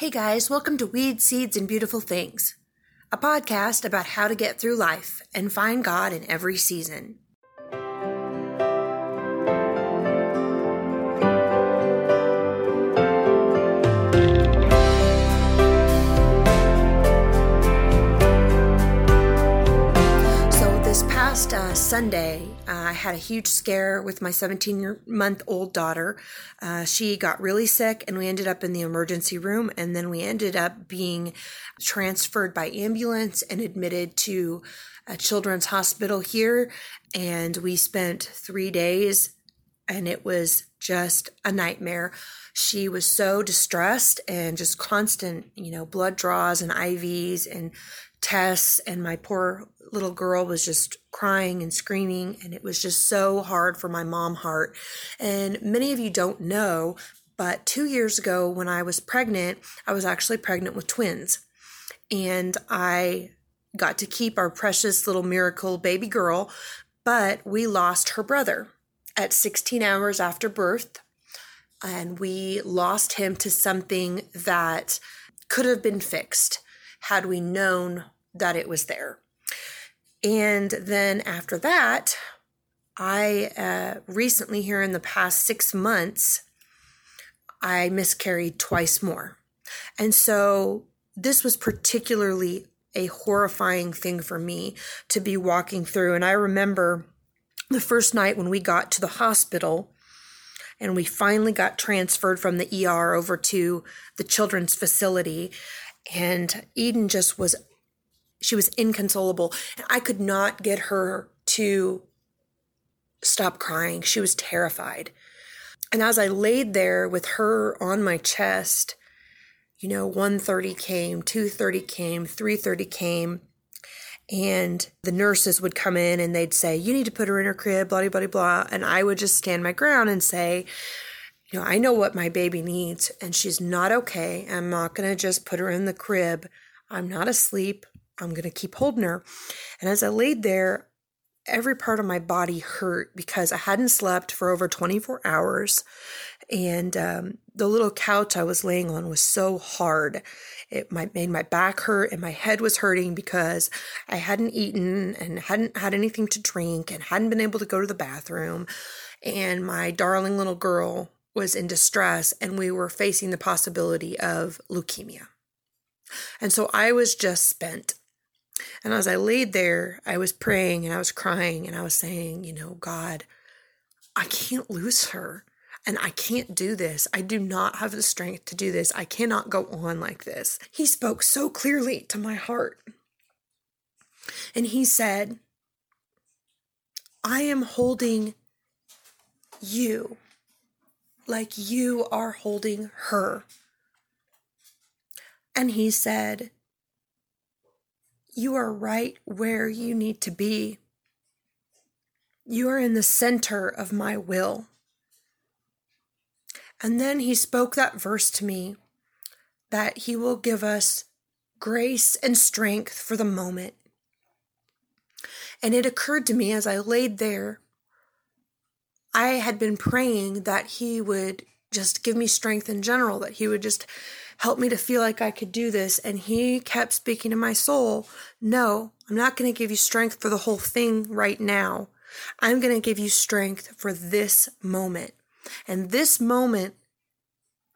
Hey guys, welcome to Weeds, Seeds, and Beautiful Things, a podcast about how to get through life and find God in every season. So, this past uh, Sunday, I had a huge scare with my 17 month old daughter. Uh, she got really sick, and we ended up in the emergency room. And then we ended up being transferred by ambulance and admitted to a children's hospital here. And we spent three days, and it was just a nightmare. She was so distressed and just constant, you know, blood draws and IVs and tests. And my poor little girl was just crying and screaming. And it was just so hard for my mom heart. And many of you don't know, but two years ago when I was pregnant, I was actually pregnant with twins. And I got to keep our precious little miracle baby girl, but we lost her brother at 16 hours after birth. And we lost him to something that could have been fixed had we known that it was there. And then after that, I uh, recently, here in the past six months, I miscarried twice more. And so this was particularly a horrifying thing for me to be walking through. And I remember the first night when we got to the hospital and we finally got transferred from the ER over to the children's facility. And Eden just was, she was inconsolable. I could not get her to stop crying. She was terrified. And as I laid there with her on my chest, you know, 1:30 came, 2:30 came, 3:30 came, and the nurses would come in and they'd say, "You need to put her in her crib, blah blah blah blah," and I would just stand my ground and say, "You know, I know what my baby needs, and she's not okay. I'm not gonna just put her in the crib. I'm not asleep. I'm gonna keep holding her." And as I laid there, every part of my body hurt because I hadn't slept for over 24 hours. And um, the little couch I was laying on was so hard. It made my back hurt and my head was hurting because I hadn't eaten and hadn't had anything to drink and hadn't been able to go to the bathroom. And my darling little girl was in distress and we were facing the possibility of leukemia. And so I was just spent. And as I laid there, I was praying and I was crying and I was saying, you know, God, I can't lose her and I can't do this. I do not have the strength to do this. I cannot go on like this. He spoke so clearly to my heart. And he said, I am holding you like you are holding her. And he said, You are right where you need to be. You are in the center of my will. And then he spoke that verse to me that he will give us grace and strength for the moment. And it occurred to me as I laid there, I had been praying that he would just give me strength in general, that he would just help me to feel like I could do this. And he kept speaking to my soul No, I'm not going to give you strength for the whole thing right now. I'm going to give you strength for this moment. And this moment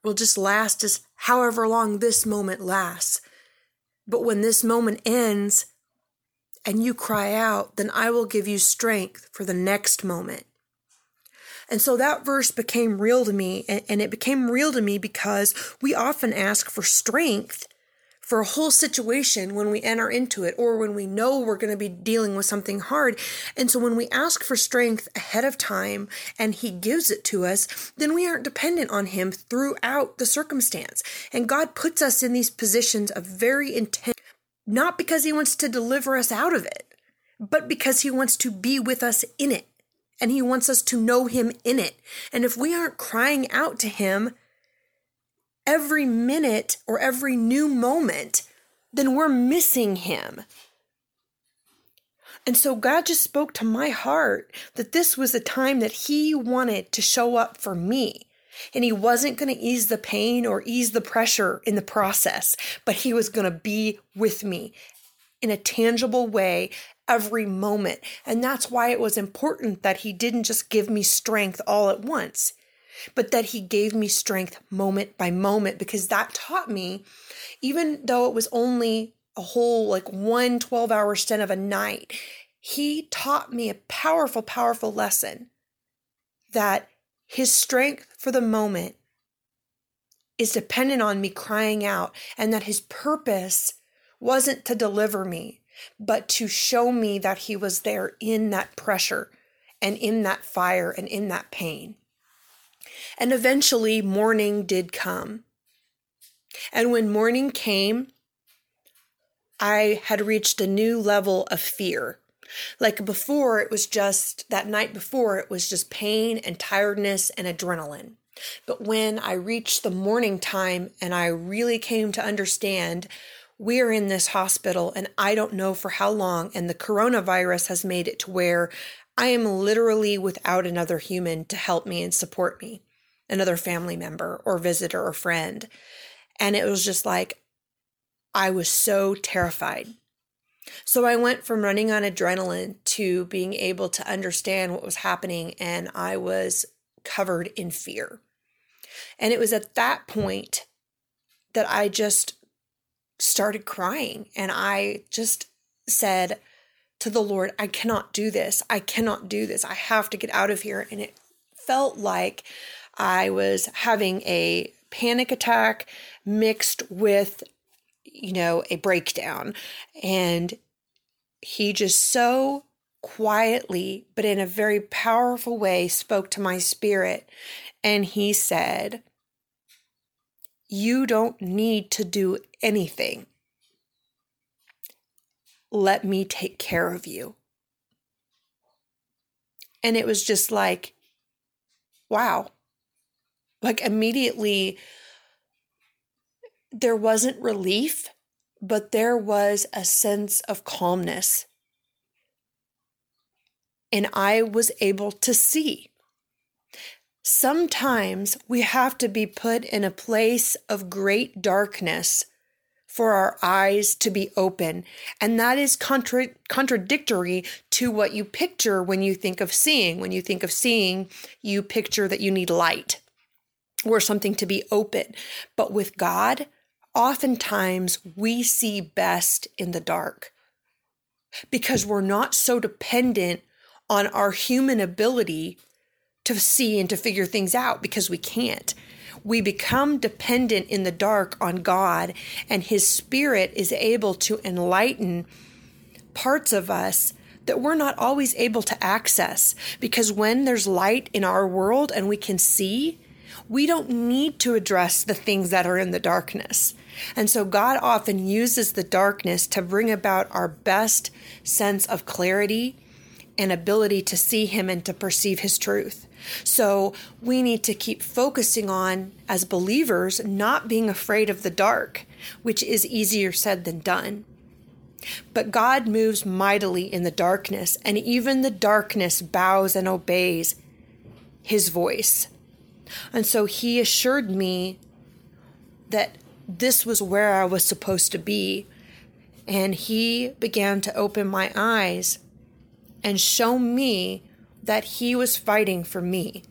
will just last as however long this moment lasts. But when this moment ends and you cry out, then I will give you strength for the next moment. And so that verse became real to me, and, it became real to me because we often ask for strength for a whole situation when we enter into it or when we know we're going to be dealing with something hard. And so when we ask for strength ahead of time and He gives it to us, then we aren't dependent on Him throughout the circumstance. And God puts us in these positions of very intense, not because He wants to deliver us out of it, but because He wants to be with us in it. And He wants us to know Him in it. And if we aren't crying out to Him, every minute or every new moment, then we're missing him. And so God just spoke to my heart that this was the time that he wanted to show up for me. And he wasn't going to ease the pain or ease the pressure in the process, but he was going to be with me in a tangible way every moment. And that's why it was important that he didn't just give me strength all at once, but that he gave me strength moment by moment, because that taught me, even though it was only a whole like one 12 hour stint of a night, he taught me a powerful, powerful lesson that his strength for the moment is dependent on me crying out, and that his purpose wasn't to deliver me, but to show me that he was there in that pressure and in that fire and in that pain. And eventually, morning did come. And when morning came, I had reached a new level of fear. Like before, it was just that night before, it was just pain and tiredness and adrenaline. But when I reached the morning time and I really came to understand we're in this hospital and I don't know for how long, and the coronavirus has made it to where I am literally without another human to help me and support me, another family member or visitor or friend. And it was just like, I was so terrified. So I went from running on adrenaline to being able to understand what was happening, and I was covered in fear. And it was at that point that I just started crying and I just said to the Lord, I cannot do this. I cannot do this. I have to get out of here. And it felt like I was having a panic attack mixed with you know, a breakdown. And he just so quietly, but in a very powerful way, spoke to my spirit. And he said, You don't need to do anything. Let me take care of you. And it was just like, wow. Like immediately, there wasn't relief, but there was a sense of calmness. And I was able to see. Sometimes we have to be put in a place of great darkness for our eyes to be open. And that is contra- contradictory to what you picture when you think of seeing. When you think of seeing, you picture that you need light or something to be open. But with God, oftentimes we see best in the dark because we're not so dependent on our human ability to see and to figure things out because we can't. We become dependent in the dark on God, and His Spirit is able to enlighten parts of us that we're not always able to access. Because when there's light in our world and we can see, we don't need to address the things that are in the darkness. And so God often uses the darkness to bring about our best sense of clarity and ability to see Him and to perceive His truth. So we need to keep focusing on, as believers, not being afraid of the dark, which is easier said than done. But God moves mightily in the darkness, and even the darkness bows and obeys His voice. And so He assured me that this was where I was supposed to be. And he began to open my eyes and show me that he was fighting for me.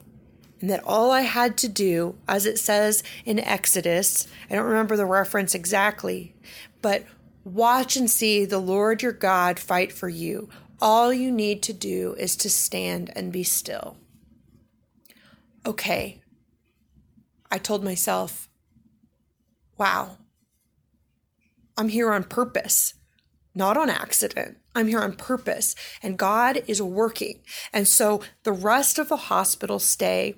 And that all I had to do, as it says in Exodus, I don't remember the reference exactly, but watch and see the Lord your God fight for you. All you need to do is to stand and be still. Okay, I told myself, wow, I'm here on purpose, not on accident. I'm here on purpose, and God is working. And so the rest of the hospital stay,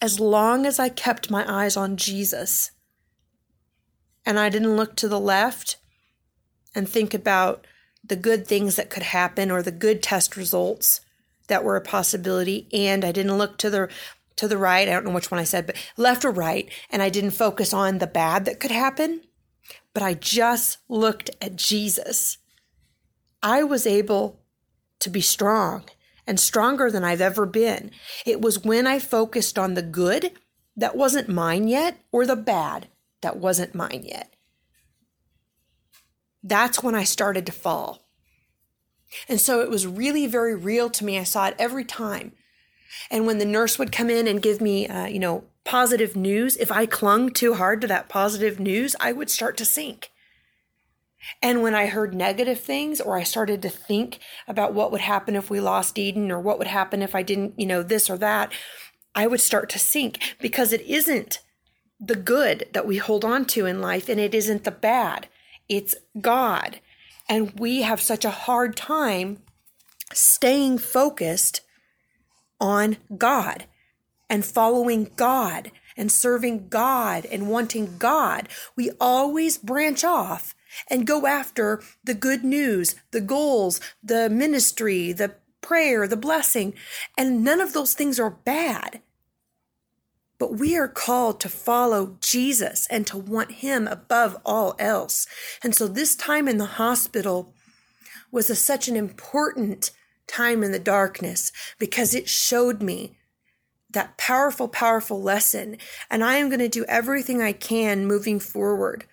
as long as I kept my eyes on Jesus and I didn't look to the left and think about the good things that could happen or the good test results that were a possibility and I didn't look to the to the right. I don't know which one I said, but left or right. And I didn't focus on the bad that could happen, but I just looked at Jesus. I was able to be strong and stronger than I've ever been. It was when I focused on the good that wasn't mine yet or the bad that wasn't mine yet. That's when I started to fall. And so it was really very real to me. I saw it every time. And when the nurse would come in and give me, uh, you know, positive news, if I clung too hard to that positive news, I would start to sink. And when I heard negative things, or I started to think about what would happen if we lost Eden, or what would happen if I didn't, you know, this or that, I would start to sink because it isn't the good that we hold on to in life, and it isn't the bad. It's God. And we have such a hard time staying focused on God and following God and serving God and wanting God. We always branch off and go after the good news, the goals, the ministry, the prayer, the blessing. And none of those things are bad. But we are called to follow Jesus and to want him above all else. And so this time in the hospital was a, such an important time in the darkness because it showed me that powerful, powerful lesson. And I am going to do everything I can moving forward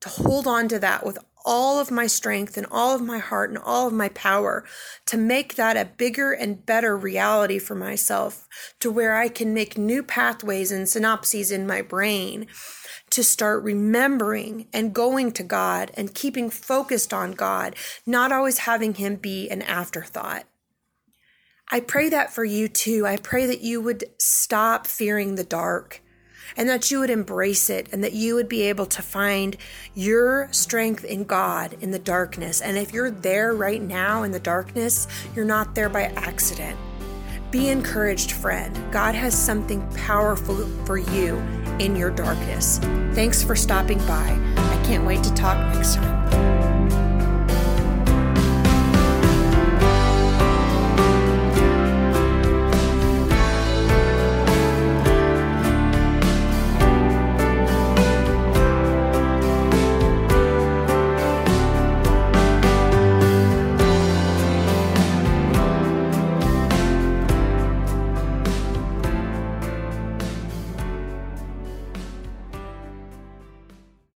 to hold on to that with all of my strength and all of my heart and all of my power to make that a bigger and better reality for myself to where I can make new pathways and synapses in my brain to start remembering and going to God and keeping focused on God, not always having Him be an afterthought. I pray that for you too. I pray that you would stop fearing the dark and that you would embrace it and that you would be able to find your strength in God in the darkness. And if you're there right now in the darkness, you're not there by accident. Be encouraged, friend. God has something powerful for you in your darkness. Thanks for stopping by. I can't wait to talk next time.